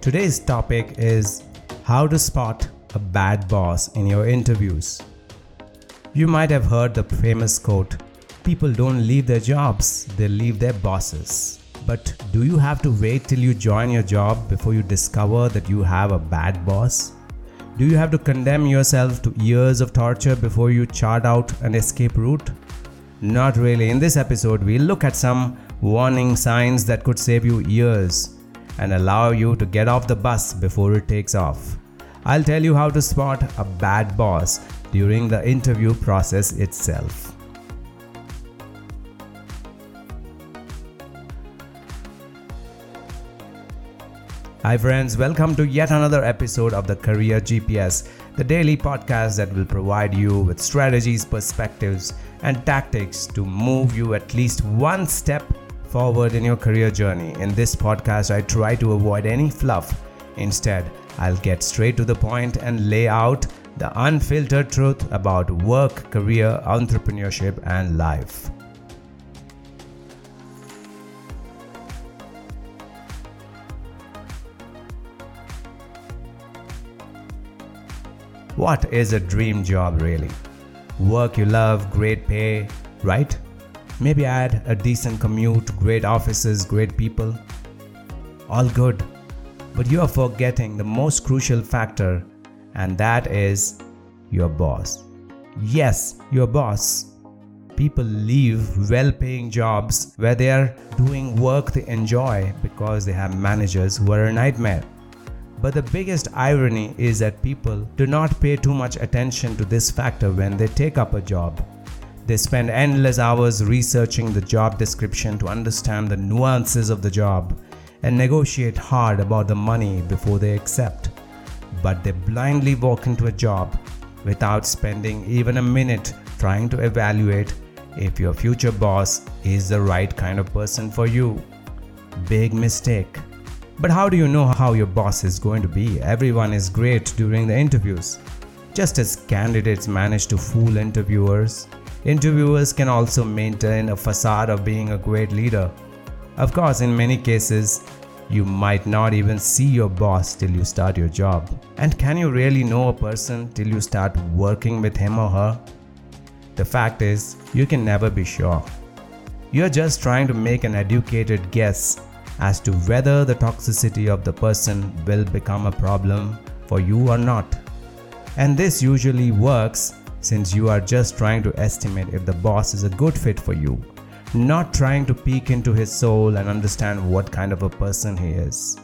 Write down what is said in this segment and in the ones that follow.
Today's topic is how to spot a bad boss in your interviews. You might have heard the famous quote People don't leave their jobs, they leave their bosses. But do you have to wait till you join your job before you discover that you have a bad boss? Do you have to condemn yourself to years of torture before you chart out an escape route? Not really. In this episode, we'll look at some warning signs that could save you years and allow you to get off the bus before it takes off. I'll tell you how to spot a bad boss during the interview process itself. Hi, friends, welcome to yet another episode of the Career GPS, the daily podcast that will provide you with strategies, perspectives, and tactics to move you at least one step forward in your career journey. In this podcast, I try to avoid any fluff. Instead, I'll get straight to the point and lay out the unfiltered truth about work, career, entrepreneurship, and life. What is a dream job really? Work you love, great pay, right? Maybe I had a decent commute, great offices, great people. All good. But you are forgetting the most crucial factor, and that is your boss. Yes, your boss. People leave well paying jobs where they are doing work they enjoy because they have managers who are a nightmare. But the biggest irony is that people do not pay too much attention to this factor when they take up a job. They spend endless hours researching the job description to understand the nuances of the job and negotiate hard about the money before they accept. But they blindly walk into a job without spending even a minute trying to evaluate if your future boss is the right kind of person for you. Big mistake. But how do you know how your boss is going to be? Everyone is great during the interviews. Just as candidates manage to fool interviewers, interviewers can also maintain a facade of being a great leader. Of course, in many cases, you might not even see your boss till you start your job. And can you really know a person till you start working with him or her? The fact is, you can never be sure. You're just trying to make an educated guess as to whether the toxicity of the person will become a problem for you or not. And this usually works since you are just trying to estimate if the boss is a good fit for you, not trying to peek into his soul and understand what kind of a person he is.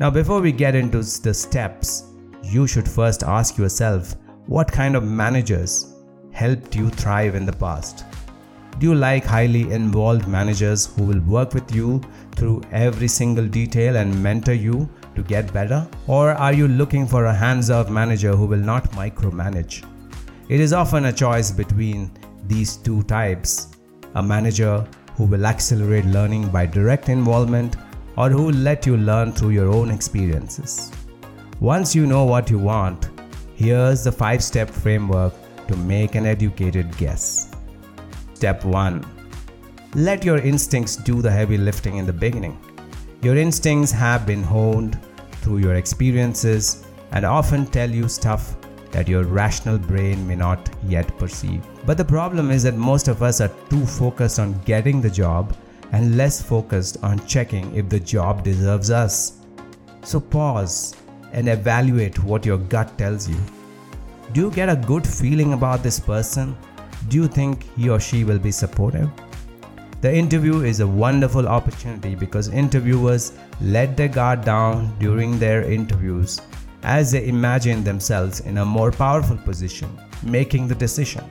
Now, before we get into the steps, you should first ask yourself what kind of managers helped you thrive in the past. Do you like highly involved managers who will work with you through every single detail and mentor you to get better? Or are you looking for a hands off manager who will not micromanage? It is often a choice between these two types a manager who will accelerate learning by direct involvement or who will let you learn through your own experiences. Once you know what you want, here's the five step framework to make an educated guess. Step 1 Let your instincts do the heavy lifting in the beginning. Your instincts have been honed through your experiences and often tell you stuff that your rational brain may not yet perceive. But the problem is that most of us are too focused on getting the job and less focused on checking if the job deserves us. So pause and evaluate what your gut tells you. Do you get a good feeling about this person do you think he or she will be supportive? The interview is a wonderful opportunity because interviewers let their guard down during their interviews as they imagine themselves in a more powerful position, making the decision.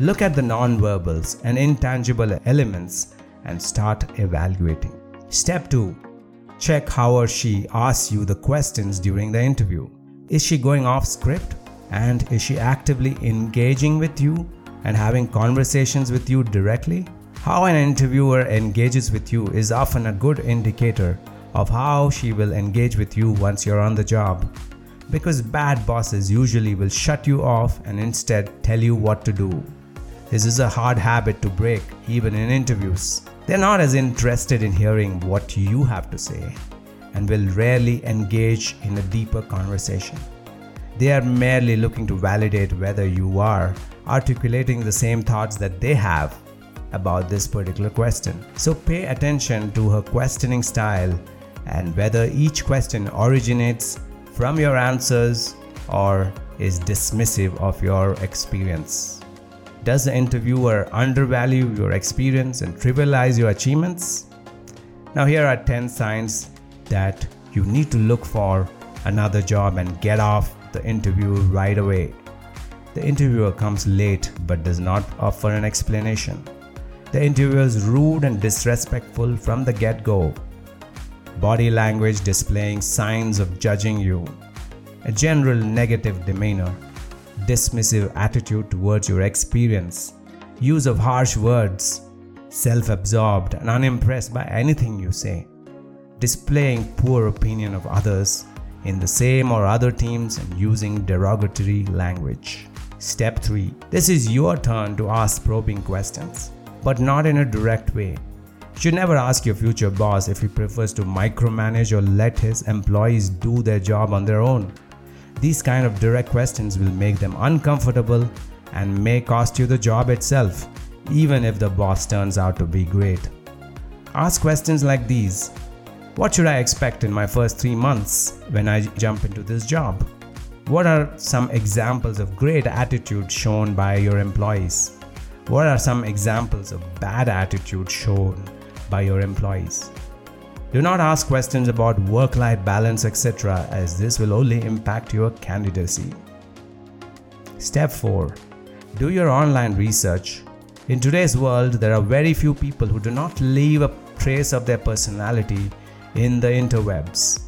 Look at the non-verbals and intangible elements and start evaluating. Step 2 Check how or she asks you the questions during the interview. Is she going off script? And is she actively engaging with you and having conversations with you directly? How an interviewer engages with you is often a good indicator of how she will engage with you once you're on the job. Because bad bosses usually will shut you off and instead tell you what to do. This is a hard habit to break, even in interviews. They're not as interested in hearing what you have to say. and will rarely engage in a deeper conversation. They are merely looking to validate whether you are articulating the same thoughts that they have about this particular question. So pay attention to her questioning style and whether each question originates from your answers or is dismissive of your experience. Does the interviewer undervalue your experience and trivialize your achievements? Now, here are 10 signs that you need to look for another job and get off the interview right away. The interviewer comes late but does not offer an explanation. The interviewer is rude and disrespectful from the get go. Body language displaying signs of judging you. A general negative demeanor. Dismissive attitude towards your experience. Use of harsh words. Self absorbed and unimpressed by anything you say. Displaying poor opinion of others in the same or other teams and using derogatory language. Step 3. This is your turn to ask probing questions but not in a direct way. You should never ask your future boss if he prefers to micromanage or let his employees do their job on their own. These kind of direct questions will make them uncomfortable and may cost you the job itself, even if the boss turns out to be great. Ask questions like these What should I expect in my first three months when I jump into this job? What are some examples of great attitude shown by your employees? What are some examples of bad attitude shown by your employees? Do not ask questions about work life balance, etc., as this will only impact your candidacy. Step 4 Do your online research. In today's world, there are very few people who do not leave a trace of their personality in the interwebs.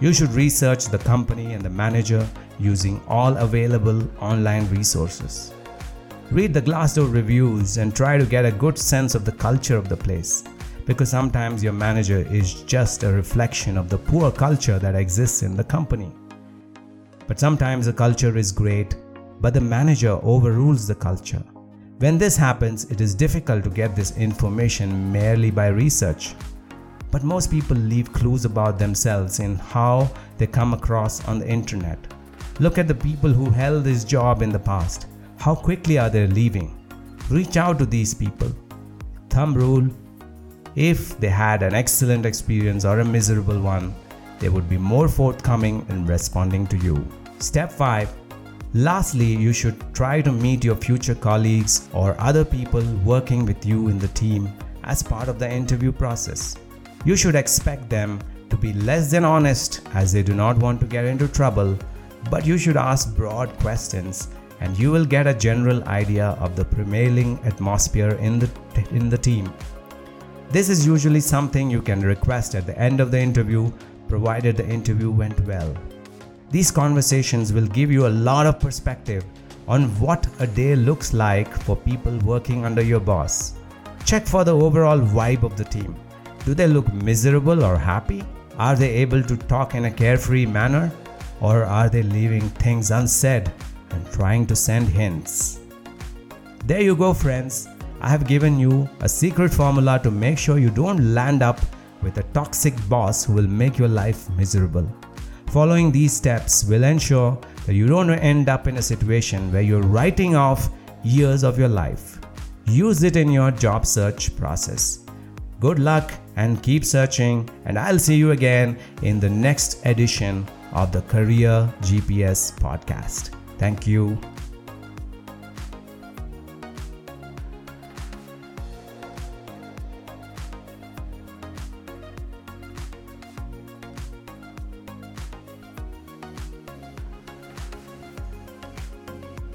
You should research the company and the manager using all available online resources. Read the Glassdoor reviews and try to get a good sense of the culture of the place. Because sometimes your manager is just a reflection of the poor culture that exists in the company. But sometimes the culture is great, but the manager overrules the culture. When this happens, it is difficult to get this information merely by research. But most people leave clues about themselves in how they come across on the internet. Look at the people who held this job in the past. How quickly are they leaving? Reach out to these people. Thumb rule if they had an excellent experience or a miserable one, they would be more forthcoming in responding to you. Step 5 Lastly, you should try to meet your future colleagues or other people working with you in the team as part of the interview process. You should expect them to be less than honest as they do not want to get into trouble, but you should ask broad questions and you will get a general idea of the prevailing atmosphere in the, in the team. This is usually something you can request at the end of the interview, provided the interview went well. These conversations will give you a lot of perspective on what a day looks like for people working under your boss. Check for the overall vibe of the team. Do they look miserable or happy? Are they able to talk in a carefree manner? Or are they leaving things unsaid and trying to send hints. There you go, friends. I have given you a secret formula to make sure you don't land up with a toxic boss who will make your life miserable. Following these steps will ensure that you don't end up in a situation where you're writing off years of your life. Use it in your job search process. Good luck and keep searching, and I'll see you again in the next edition of the Career GPS podcast. Thank you.